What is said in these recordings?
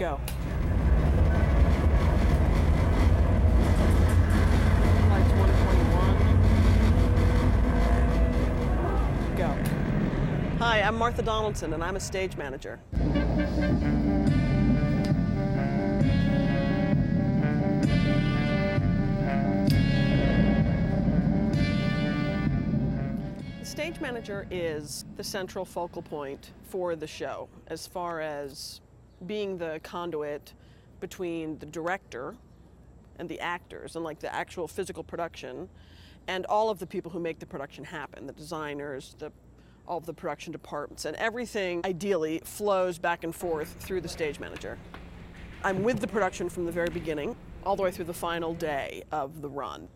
Go. Go. Hi, I'm Martha Donaldson, and I'm a stage manager. The stage manager is the central focal point for the show as far as being the conduit between the director and the actors and like the actual physical production and all of the people who make the production happen the designers the all of the production departments and everything ideally flows back and forth through the stage manager. I'm with the production from the very beginning all the way through the final day of the run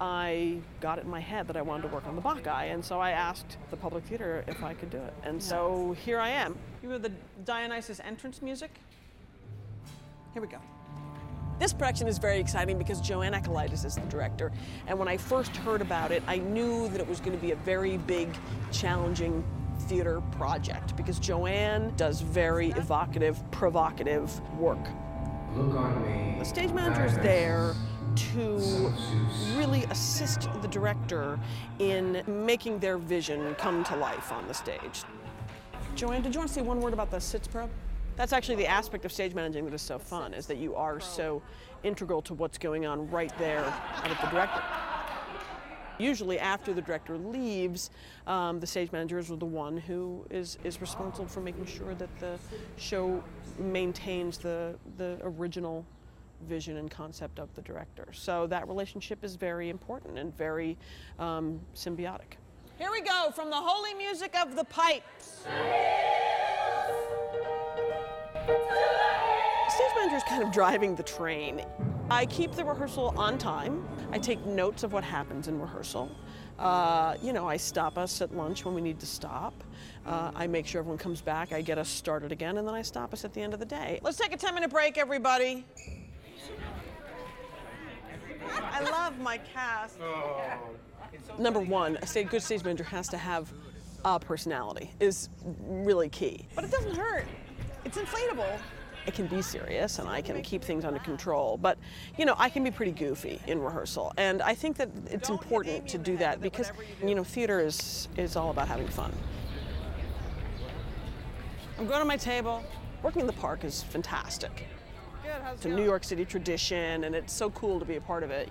I got it in my head that I wanted to work on the Bacchae, and so I asked the Public Theater if I could do it. And so here I am. You have the Dionysus entrance music? Here we go. This production is very exciting because Joanne Akalaitis is the director, and when I first heard about it, I knew that it was going to be a very big, challenging theater project because Joanne does very evocative, provocative work. Look on me. The stage manager is there to really assist the director in making their vision come to life on the stage. Joanne, did you want to say one word about the sitzprobe? That's actually the aspect of stage managing that is so fun, is that you are so integral to what's going on right there with the director. Usually, after the director leaves, um, the stage manager is the one who is, is responsible for making sure that the show maintains the, the original vision and concept of the director. So that relationship is very important and very um, symbiotic. Here we go from the holy music of the pipes. Stage manager is kind of driving the train. I keep the rehearsal on time. I take notes of what happens in rehearsal. Uh, you know, I stop us at lunch when we need to stop. Uh, I make sure everyone comes back. I get us started again, and then I stop us at the end of the day. Let's take a 10 minute break, everybody. I love my cast. Oh. Number one, a stage, good stage manager has to have a personality, is really key. But it doesn't hurt. It's inflatable. I can be serious and I can keep things under control, but you know, I can be pretty goofy in rehearsal. And I think that it's important to do that because you know, theater is is all about having fun. I'm going to my table. Working in the park is fantastic. It's a New York City tradition and it's so cool to be a part of it.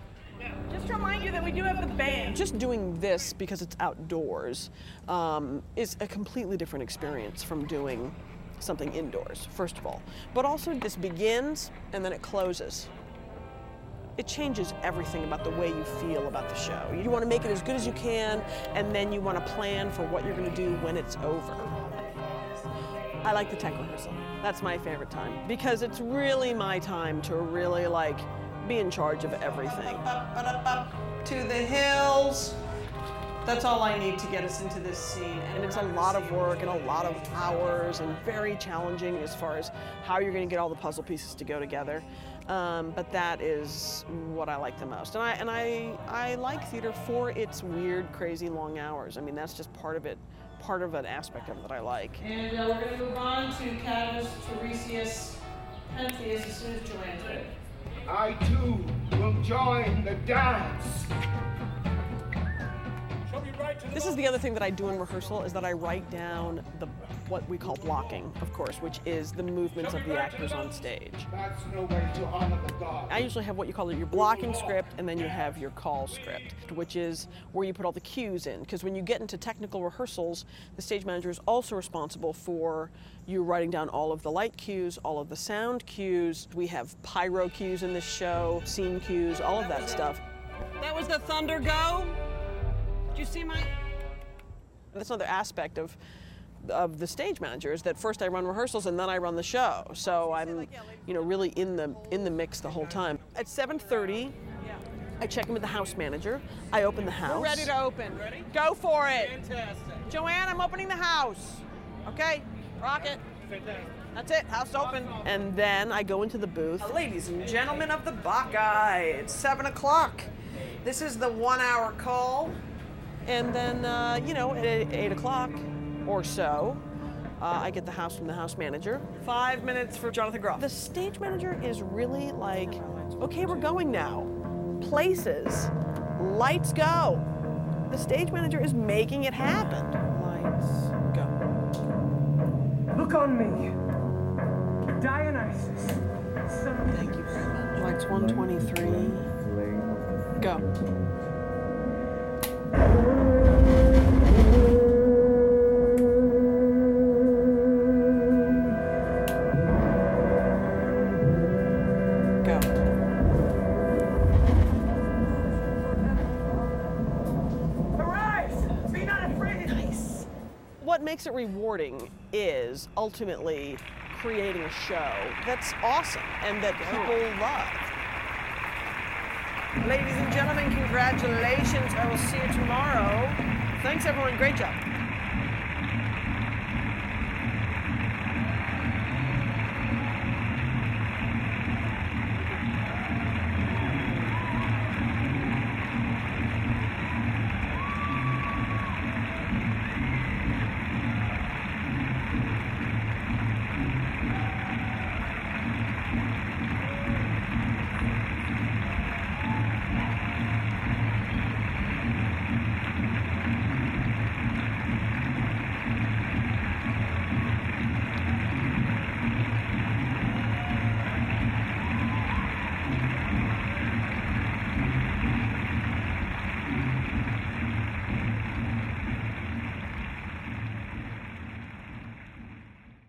Just to remind you that we do have the band. Just doing this because it's outdoors um, is a completely different experience from doing something indoors, first of all. But also, this begins and then it closes. It changes everything about the way you feel about the show. You want to make it as good as you can, and then you want to plan for what you're going to do when it's over. I like the tech rehearsal. That's my favorite time because it's really my time to really like be in charge of everything. Up, up, up, to the hills. That's all I need to get us into this scene. And it's a lot of work and a lot of hours and very challenging as far as how you're going to get all the puzzle pieces to go together. Um, but that is what I like the most. And I and I I like theater for its weird, crazy long hours. I mean, that's just part of it, part of an aspect of it that I like. And uh, we're going to move on to Cadmus, Tiresias, Pentheus as soon as Joanne's ready. I too will join the dance. This is the other thing that I do in rehearsal is that I write down the what we call blocking, of course, which is the movements of the actors on stage. That's no way to honor the gods. I usually have what you call your blocking script and then you have your call script, which is where you put all the cues in. Because when you get into technical rehearsals, the stage manager is also responsible for you writing down all of the light cues, all of the sound cues. We have pyro cues in this show, scene cues, all of that stuff. That was the thunder go. Did you see my? That's another aspect of of the stage manager is that first I run rehearsals and then I run the show. So I'm, you know, really in the in the mix the whole time. At 7:30, I check in with the house manager. I open the house. We're ready to open. Ready? Go for it. Fantastic. Joanne, I'm opening the house. Okay, rock it. Fantastic. That's it, house open. And then I go into the booth. Uh, ladies and gentlemen of the Bacchae, it's seven o'clock. This is the one-hour call. And then, uh, you know, at eight o'clock or so, Uh, I get the house from the house manager. Five minutes for Jonathan Groff. The stage manager is really like, okay, we're going now. Places, lights go. The stage manager is making it happen. Lights go. Look on me. Dionysus. Thank you very much. Lights 123. Go. What makes it rewarding is ultimately creating a show that's awesome and that people love. Ladies and gentlemen, congratulations. I will see you tomorrow. Thanks, everyone. Great job.